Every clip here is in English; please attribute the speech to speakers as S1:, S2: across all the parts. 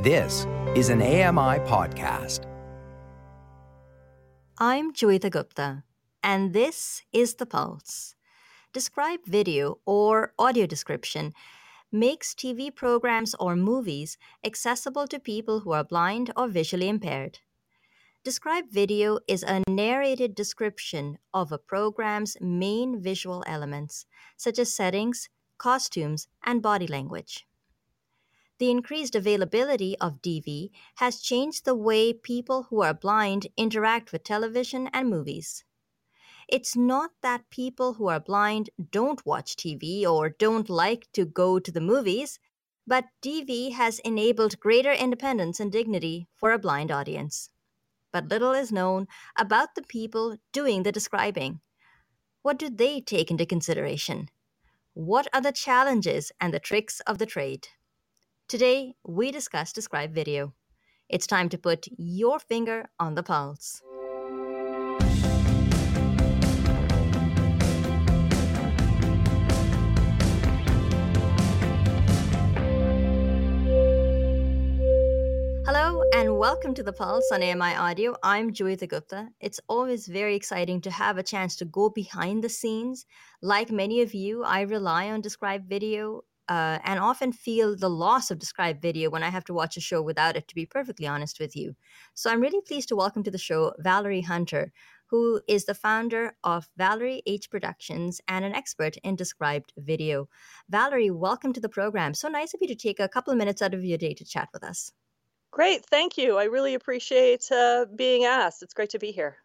S1: This is an AMI podcast.
S2: I'm Joeita Gupta, and this is The Pulse. Described video or audio description makes TV programs or movies accessible to people who are blind or visually impaired. Described video is a narrated description of a program's main visual elements, such as settings, costumes, and body language. The increased availability of DV has changed the way people who are blind interact with television and movies. It's not that people who are blind don't watch TV or don't like to go to the movies, but DV has enabled greater independence and dignity for a blind audience. But little is known about the people doing the describing. What do they take into consideration? What are the challenges and the tricks of the trade? Today, we discuss Describe Video. It's time to put your finger on the pulse. Hello and welcome to the Pulse on AMI Audio. I'm Joeita Gupta. It's always very exciting to have a chance to go behind the scenes. Like many of you, I rely on Describe Video uh, and often feel the loss of described video when I have to watch a show without it, to be perfectly honest with you. So I'm really pleased to welcome to the show Valerie Hunter, who is the founder of Valerie H Productions and an expert in described video. Valerie, welcome to the program. So nice of you to take a couple of minutes out of your day to chat with us.
S3: Great, thank you. I really appreciate uh, being asked. It's great to be here.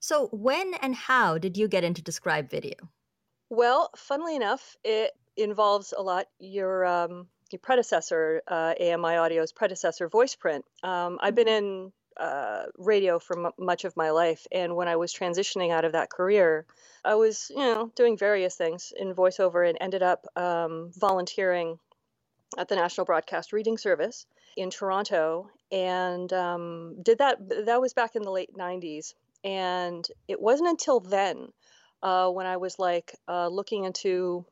S2: So, when and how did you get into described video?
S3: Well, funnily enough, it involves a lot your um, your predecessor, uh, AMI Audio's predecessor, VoicePrint. Um, I've been mm-hmm. in uh, radio for m- much of my life, and when I was transitioning out of that career, I was you know doing various things in voiceover and ended up um, volunteering at the National Broadcast Reading Service in Toronto, and um, did that. That was back in the late '90s, and it wasn't until then uh, when I was like uh, looking into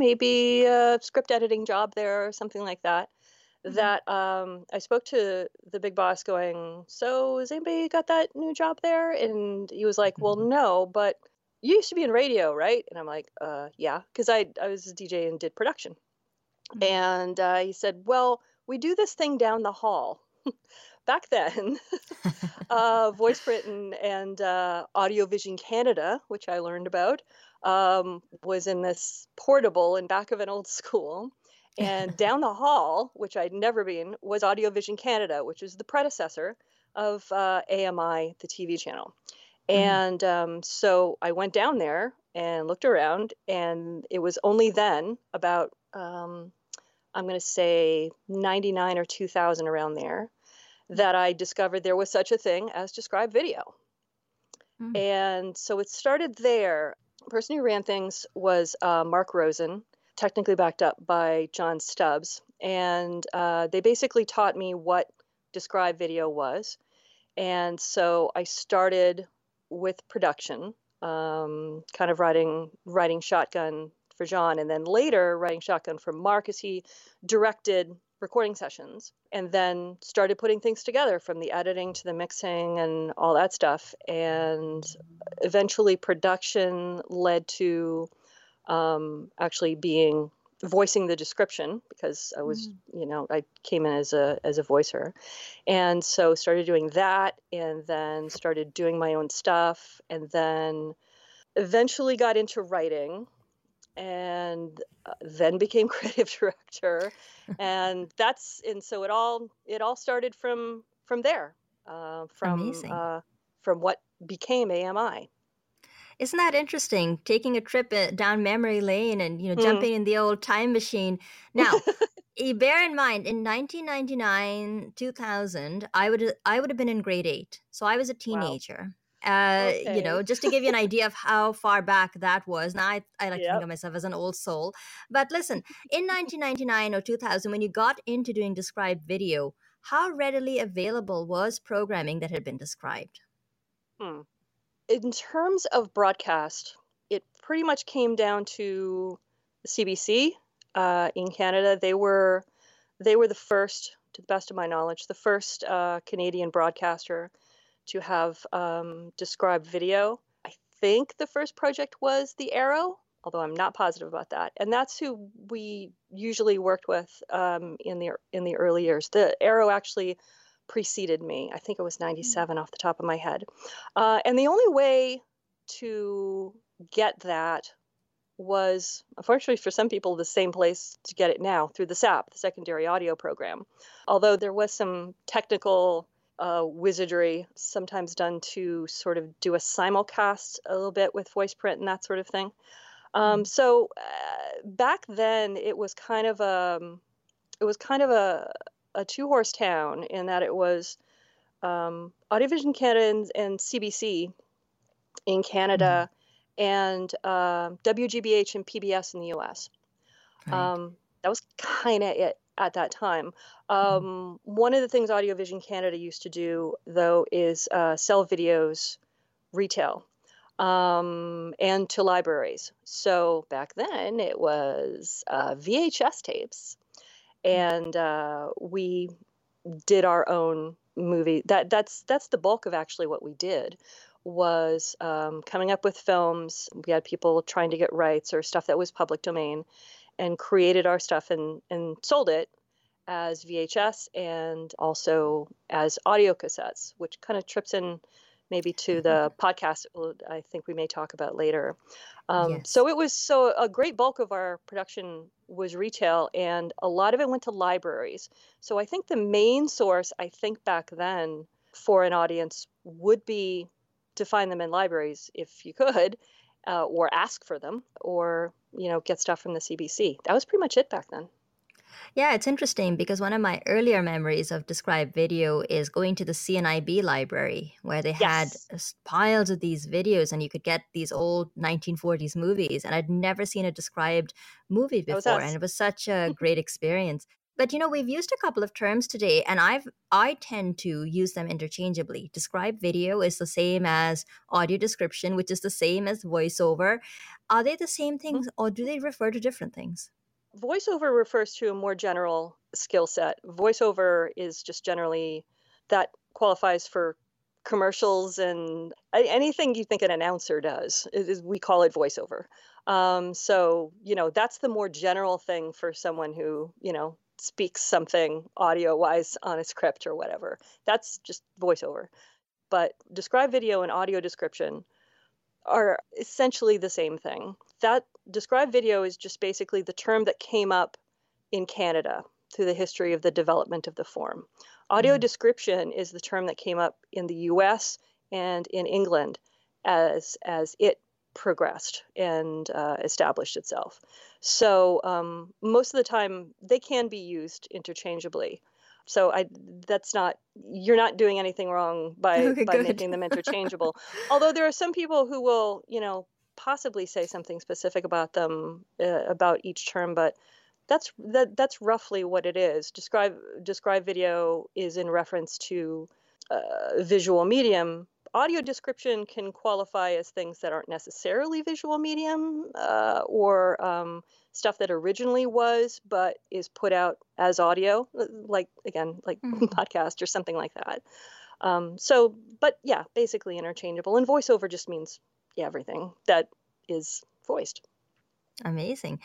S3: maybe a script editing job there or something like that. Mm-hmm. That um, I spoke to the big boss, going, "So has anybody got that new job there?" And he was like, "Well, mm-hmm. no, but you used to be in radio, right?" And I'm like, "Uh, yeah," because I I was a DJ and did production. Mm-hmm. And uh, he said, "Well, we do this thing down the hall." Back then, uh, VoicePrint and, and uh, Audiovision Canada, which I learned about, um, was in this portable in back of an old school. And down the hall, which I'd never been, was Audiovision Canada, which is the predecessor of uh, AMI, the TV channel. Mm-hmm. And um, so I went down there and looked around, and it was only then, about, um, I'm going to say 99 or 2000 around there, that I discovered there was such a thing as described video. Mm. And so it started there person who ran things was uh, Mark Rosen, technically backed up by John Stubbs. And uh, they basically taught me what Describe video was. And so I started with production, um, kind of writing writing shotgun for John, and then later writing shotgun for Mark as he directed recording sessions and then started putting things together from the editing to the mixing and all that stuff. And eventually, production led to um, actually being voicing the description because I was, mm-hmm. you know, I came in as a as a voicer, and so started doing that, and then started doing my own stuff, and then eventually got into writing and uh, then became creative director and that's and so it all it all started from from there uh, from uh, from what became AMI.
S2: Isn't that interesting? Taking a trip uh, down memory lane and you know mm. jumping in the old time machine. Now, bear in mind, in 1999, 2000, I would I would have been in grade eight, so I was a teenager. Wow. Uh, okay. You know, just to give you an idea of how far back that was. Now, I, I like yep. to think of myself as an old soul. But listen, in 1999 or 2000, when you got into doing described video, how readily available was programming that had been described?
S3: Hmm. In terms of broadcast, it pretty much came down to CBC uh, in Canada. They were they were the first to the best of my knowledge, the first uh, Canadian broadcaster to have um, described video. I think the first project was the Arrow, although I'm not positive about that. And that's who we usually worked with um, in the in the early years. The Arrow actually preceded me. I think it was
S2: Hmm.
S3: 97 off the top of my head. Uh, and the only way to get that was, unfortunately for some people, the same place to get it now through the SAP, the secondary audio program. Although there was some technical uh, wizardry sometimes done to sort of do a simulcast a little bit with VoicePrint and that sort of thing. Um, so uh, back then, it was kind of a, it was kind of a, a two horse town in that it was um, Audiovision Canada and, and CBC in Canada and uh, WGBH and PBS in the US.
S2: Right.
S3: Um, that was kind of it at that time. Um, One of the things Audiovision Canada used to do, though, is uh, sell videos retail um, and to libraries. So back then it was uh, VHS tapes, and uh, we did our own movie. That that's that's the bulk of actually what we did was um, coming up with films. We had people trying to get rights or stuff that was public domain, and created our stuff and and sold it as VHS and also as audio cassettes, which kind of trips in maybe to the podcast I think we may talk about later. Um,
S2: Yes.
S3: So it was so a great bulk of our production was retail, and a lot of it went to libraries. So I think the main source I think back then for an audience would be to find them in libraries if you could, uh, or ask for them, or you know get stuff from the CBC. That was pretty much it back then.
S2: Yeah, it's interesting because one of my earlier memories of Describe Video is going to the CNIB library where they had
S3: Yes.
S2: s- piles of these videos and you could get these old 1940s movies. And I'd never seen a described movie before. And it was such a great experience. But you know, we've used a couple of terms today, and I've I tend to use them interchangeably. Describe video is the same as audio description, which is the same as voiceover. Are they the same things, or do they refer to different things?
S3: voiceover refers to a more general skill set. Voiceover is just generally that qualifies for commercials and anything you think an announcer does. Is, is- we call it voiceover. Um, so you know that's the more general thing for someone who you know speaks something audio wise on a script or whatever. That's just voiceover. But describe video and audio description are essentially the same thing. That describe video is just basically the term that came up in Canada through the history of the development of the form. Audio
S2: Mm.
S3: description is the term that came up in the US and in England as as it progressed and uh, established itself. So um, most of the time they can be used interchangeably. So I that's not you're not doing anything wrong by
S2: Okay,
S3: by
S2: good.
S3: making them interchangeable. Although there are some people who will, you know, possibly say something specific about them uh, about each term, but that's that that's roughly what it is. Describe describe video is in reference to uh, visual medium. Audio description can qualify as things that aren't necessarily visual medium uh, or um, stuff that originally was but is put out as audio, uh, like again, like
S2: Mhm.
S3: podcast or something like that. Um, so, but yeah, basically interchangeable. And voiceover just means yeah, everything that is voiced.
S2: Amazing.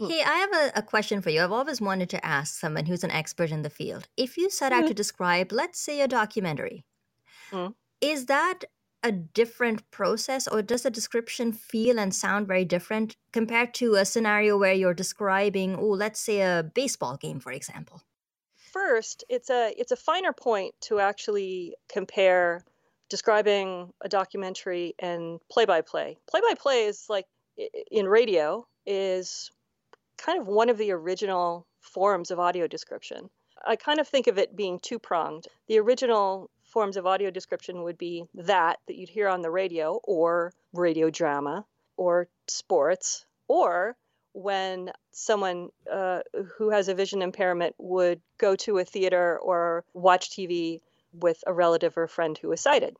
S3: Mm.
S2: Hey, I have a, a question for you. I've always wanted to ask someone who's an expert in the field. If you set out
S3: Mhm.
S2: to describe, let's say, a documentary,
S3: Mm.
S2: Is that a different process or does the description feel and sound very different compared to a scenario where you're describing, oh, let's say a baseball game, for example?
S3: First, it's a it's a finer point to actually compare describing a documentary and play by play. Play by play is like in radio is kind of one of the original forms of audio description. I kind of think of it being two pronged. The original forms of audio description would be that that you'd hear on the radio or radio drama or sports or when someone uh, who has a vision impairment would go to a theater or watch TV with a relative or friend who is sighted.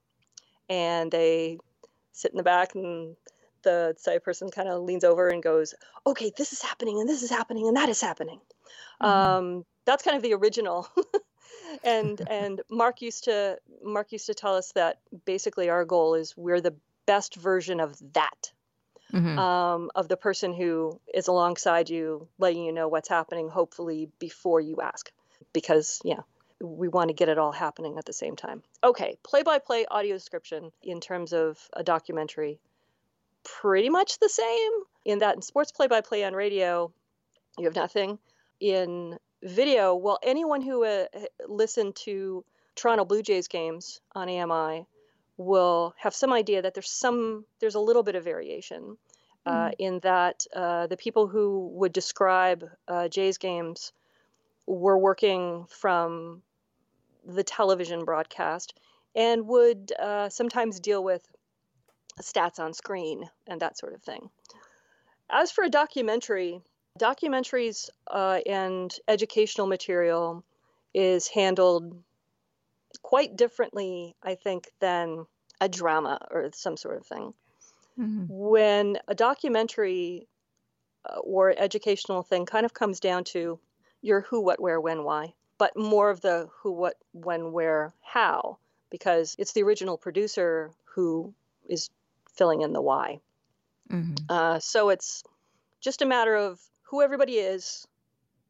S3: And they sit in the back and the sighted person kind of leans over and goes, okay, this is happening and this is happening and that is happening.
S2: Mhm.
S3: Um, that's kind of the original. and and Mark used to Mark used to tell us that basically our goal is we're the best version of that. Mm-hmm. Um, of the person who is alongside you, letting you know what's happening, hopefully before you ask, because yeah, we want to get it all happening at the same time. Okay, play by play audio description in terms of a documentary, pretty much the same in that in sports play by play on radio, you have nothing. In video, well, anyone who uh, listened to Toronto Blue Jays games on AMI will have some idea that there's some there's a little bit of variation uh, mm. in that uh, the people who would describe uh, Jays games were working from the television broadcast and would uh, sometimes deal with stats on screen and that sort of thing. As for a documentary, documentaries uh, and educational material is handled quite differently, I think, than a drama or some sort of thing. Mm-hmm. When a documentary uh, or educational thing kind of comes down to your who, what, where, when, why, but more of the who, what, when, where, how, because it's the original producer who is filling in the why. Mm-hmm. Uh, so it's just a matter of who everybody is,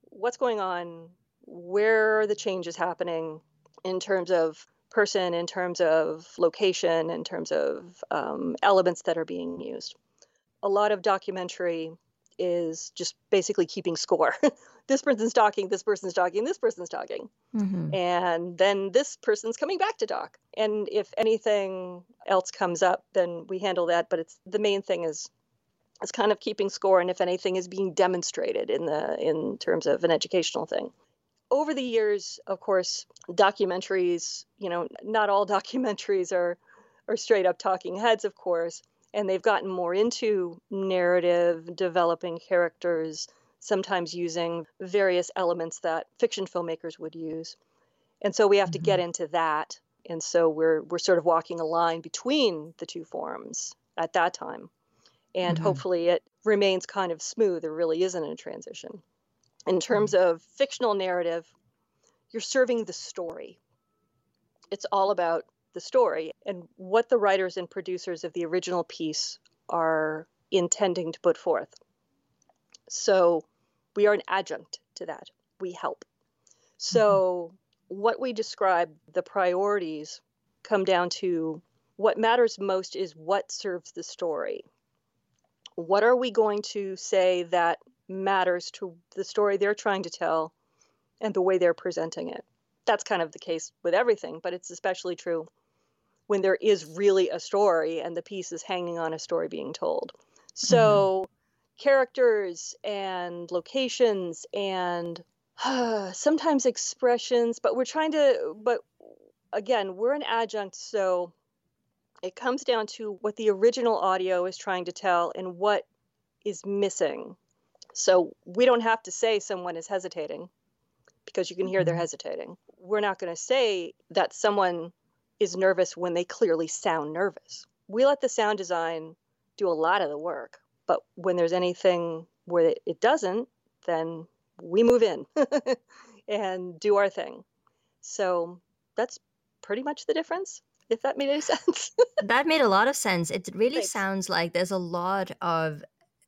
S3: what's going on, where the change is happening in terms of person, in terms of location, in terms of um, elements that are being used. A lot of documentary is just basically keeping score. this person's talking, this person's talking, this person's talking. Mm-hmm. And then this person's coming back to talk. And if anything else comes up, then we handle that. But it's the main thing is is kind of keeping score and if anything is being demonstrated in the in terms of an educational thing over the years of course documentaries you know not all documentaries are are straight up talking heads of course and they've gotten more into narrative, developing characters, sometimes using various elements that fiction filmmakers would use. And so we have mm-hmm. to get mm-hmm. into that. And so we're we're sort of walking a line between the two forms at that time. And mm-hmm. hopefully it remains kind of smooth. There really isn't a transition. In terms mm-hmm. of fictional narrative, you're serving the story. It's all about the story and what the writers and producers of the original piece are intending to put forth. So we are an adjunct to that. We help. So mm-hmm. what we describe, the priorities come down to what matters most is what serves the story. What are we going to say that matters to the story they're trying to tell and the way they're presenting it? That's kind of the case with everything, but it's especially true when there is really a story and the piece is hanging on a story being told. So, mm-hmm. characters and locations and uh, sometimes expressions, but we're trying to, but again, we're an adjunct, so it comes down to what the original audio is trying to tell and what is missing. So we don't have to say someone is hesitating because you can hear they're mm-hmm. hesitating. We're not going to say that someone is nervous when they clearly sound nervous. We let the sound design do a lot of the work, but when there's anything where it doesn't, then we move in and do our thing. So that's pretty much the difference, if that made any sense.
S2: that made a lot of sense. It really Thanks. sounds like there's a lot of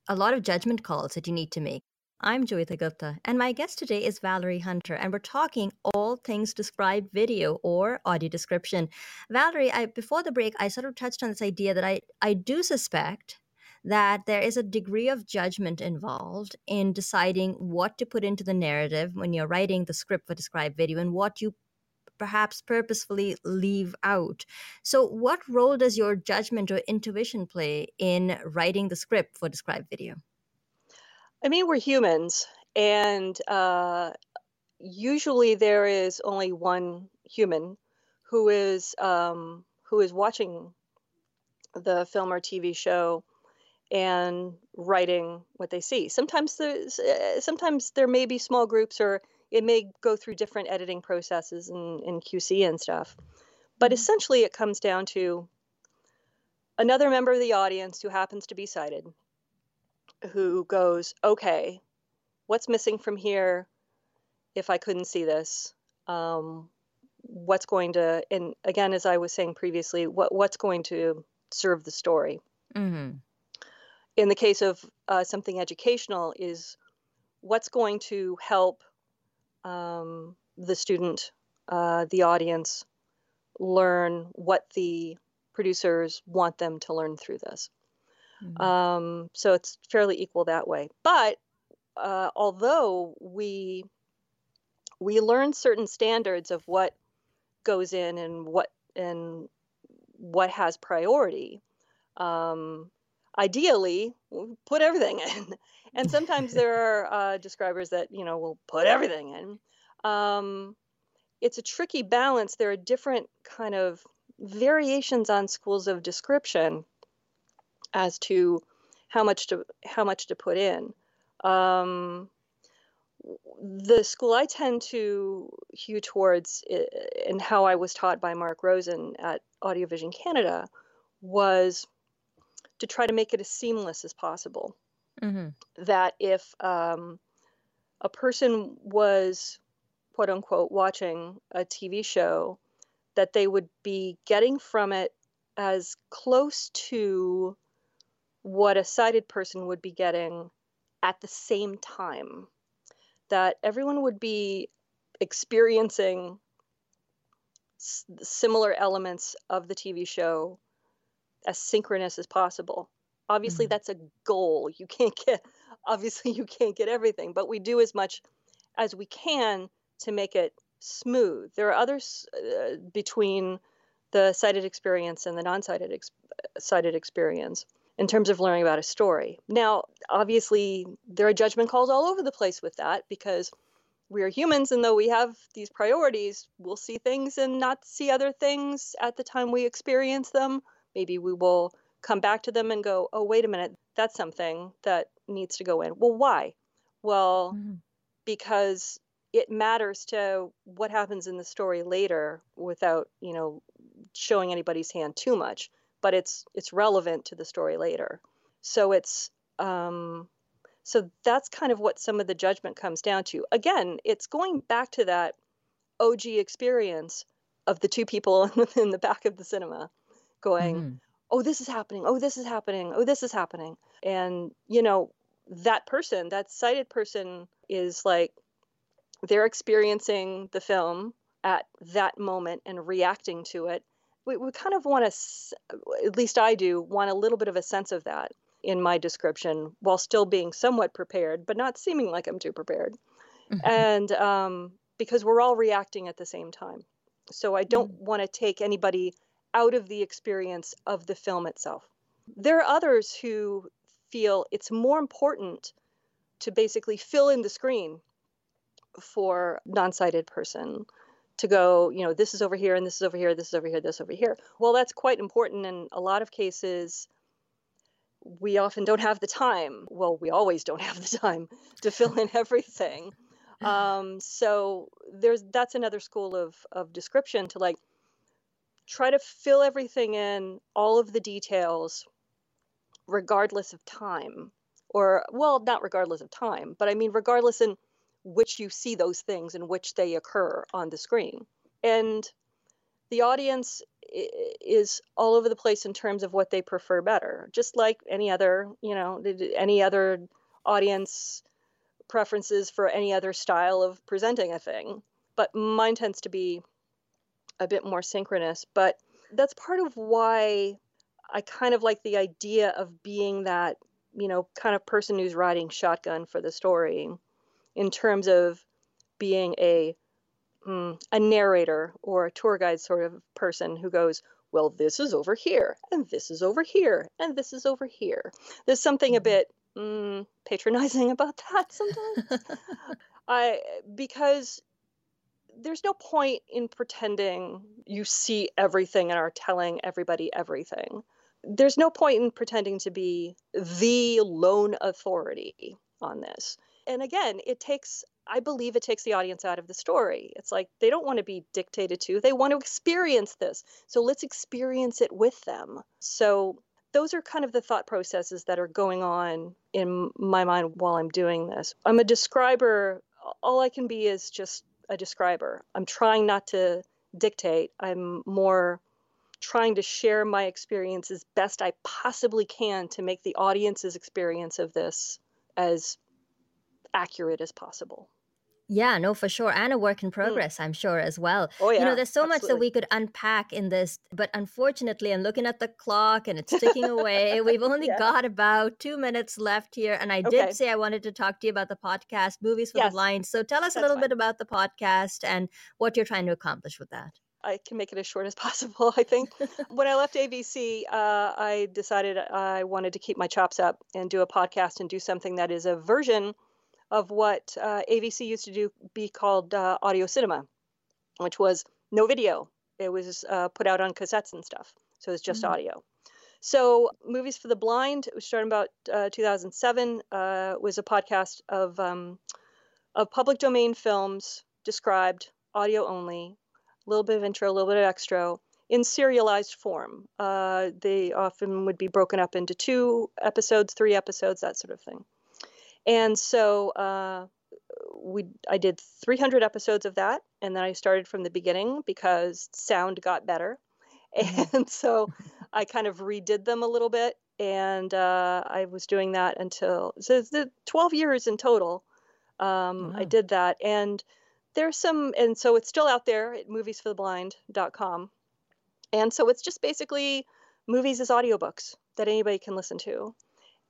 S2: a lot of judgment calls that you need to make. I'm Joeita Gupta, and my guest today is Valerie Hunter, and we're talking all things described video or audio description. Valerie, I, before the break, I sort of touched on this idea that I, I do suspect that there is a degree of judgment involved in deciding what to put into the narrative when you're writing the script for described video and what you perhaps purposefully leave out. So, what role does your judgment or intuition play in writing the script for described video?
S3: I mean, we're humans, and uh, usually there is only one human who is um, who is watching the film or TV show and writing what they see. Sometimes there's uh, sometimes there may be small groups, or it may go through different editing processes and, and QC and stuff. But mm-hmm. essentially, it comes down to another member of the audience who happens to be sighted who goes, okay, what's missing from here? if I couldn't see this? Um, what's going to, and again, as I was saying previously, what what's going to serve the story? Mm-hmm. In the case of uh, something educational, is what's going to help um, the student, uh, the audience, learn what the producers want them to learn through this. Mm-hmm. Um, so it's fairly equal that way. But uh, although we we learn certain standards of what goes in and what and what has priority, um, ideally put everything in. And sometimes there are uh, describers that you know will put everything in. Um, it's a tricky balance. There are different kind of variations on schools of description as to how much to how much to put in. Um, the school I tend to hew towards, and how I was taught by Mark Rosen at Audiovision Canada, was to try to make it as seamless as possible. Mm-hmm. That if um, a person was quote unquote watching a TV show, that they would be getting from it as close to what a sighted person would be getting at the same time. That everyone would be experiencing s- similar elements of the TV show as synchronous as possible. Obviously, mm-hmm. that's a goal. You can't get, obviously, you can't get everything, but we do as much as we can to make it smooth. There are others uh, between the sighted experience and the non-sighted ex- sighted experience in terms of learning about a story. Now, obviously, there are judgment calls all over the place with that because we are humans, and though we have these priorities, we'll see things and not see other things at the time we experience them. Maybe we will come back to them and go, oh, wait a minute, that's something that needs to go in. Well, why? Well, mm-hmm. because it matters to what happens in the story later without, you know, showing anybody's hand too much but it's it's relevant to the story later. So it's um, so that's kind of what some of the judgment comes down to. Again, it's going back to that OG experience of the two people in the back of the cinema going, mm-hmm. "Oh, this is happening. Oh, this is happening. Oh, this is happening." And you know, that person, that sighted person is like they're experiencing the film at that moment and reacting to it we, we kind of want to, at least I do, want a little bit of a sense of that in my description while still being somewhat prepared, but not seeming like I'm too prepared. Mm-hmm. And um, because we're all reacting at the same time. So I don't mm-hmm. want to take anybody out of the experience of the film itself. There are others who feel it's more important to basically fill in the screen for non-sighted person to go, you know, this is over here and this is over here, this is over here, this over here. Well, that's quite important in a lot of cases. We often don't have the time. Well, we always don't have the time to fill in everything. Um, so there's that's another school of of description to like try to fill everything in, all of the details, regardless of time, or well, not regardless of time, but I mean regardless in which you see those things and which they occur on the screen. And the audience is all over the place in terms of what they prefer better, just like any other, you know, any other audience preferences for any other style of presenting a thing. But mine tends to be a bit more synchronous. But that's part of why I kind of like the idea of being that, you know, kind of person who's riding shotgun for the story in terms of being a mm, a narrator or a tour guide sort of person who goes, well, this is over here, and this is over here, and this is over here. There's something a mm-hmm. bit mm, patronizing about that sometimes. I because there's no point in pretending you see everything and are telling everybody everything. There's no point in pretending to be the lone authority on this and again, it takes I believe it takes the audience out of the story. It's like they don't want to be dictated to. They want to experience this. So let's experience it with them. So those are kind of the thought processes that are going on in my mind while I'm doing this. I'm a describer all I can be is just a describer. I'm trying not to dictate. I'm more trying to share my experience as best I possibly can to make the audience's experience of this as accurate as possible.
S2: Yeah, no, for sure. And a work in mm. progress, mm. I'm sure, as well.
S3: Oh, yeah.
S2: You know, there's so
S3: absolutely.
S2: much that we could unpack in this, but unfortunately, I'm looking at the clock and it's ticking away. We've only yeah. got about two minutes left here. And I did okay. say I wanted to talk to you about the podcast, Movies for yes. the Blind. So tell us That's a little fine. bit about the podcast and what you're trying to accomplish with that.
S3: I can make it as short as possible, I think. when I left AVC, uh, I decided I wanted to keep my chops up and do a podcast and do something that is a version of what uh, AVC used to do be called uh, audio cinema, which was no video. It was uh, put out on cassettes and stuff. So it was just mm-hmm. audio. So, Movies for the Blind, which started about uh, 2007, uh, was a podcast of, um, of public domain films described audio only, a little bit of intro, a little bit of extra, in serialized form. Uh, they often would be broken up into two episodes, three episodes, that sort of thing. And so uh, we I did 300 episodes of that, and then I started from the beginning because sound got better, mm-hmm. and so I kind of redid them a little bit, and uh, I was doing that until so the 12 years in total. Um, I did that, and there's some, and so it's still out there at moviesfortheblind.com, and so it's just basically movies as audiobooks that anybody can listen to.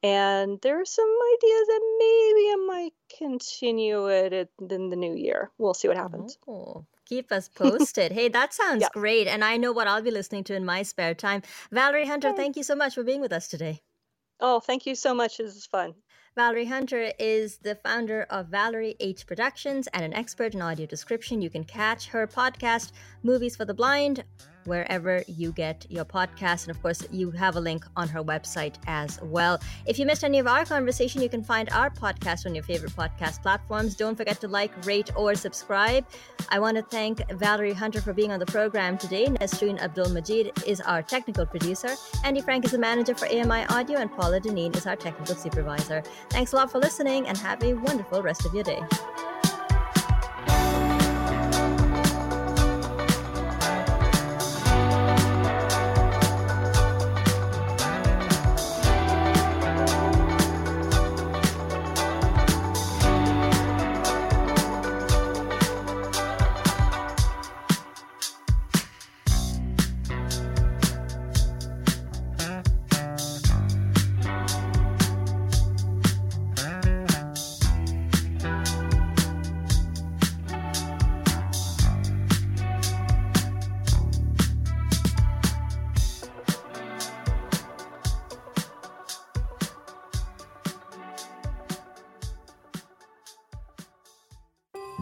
S3: And there are some ideas that maybe I might continue it in the new year. We'll see what happens.
S2: Oh, keep us posted. hey, that sounds yeah. great. And I know what I'll be listening to in my spare time. Valerie Hunter, thank you so much for being with us today.
S3: Oh, thank you so much. This is fun.
S2: Valerie Hunter is the founder of Valerie H Productions and an expert in audio description. You can catch her podcast, Movies for the Blind, wherever you get your podcast. And of course, you have a link on her website as well. If you missed any of our conversation, you can find our podcast on your favorite podcast platforms. Don't forget to like, rate, or subscribe. I want to thank Valerie Hunter for being on the program today. Nesreen Abdul Majid is our technical producer. Andy Frank is the manager for AMI Audio, and Paula Deneen is our technical supervisor. Thanks a lot for listening, and have a wonderful rest of your day.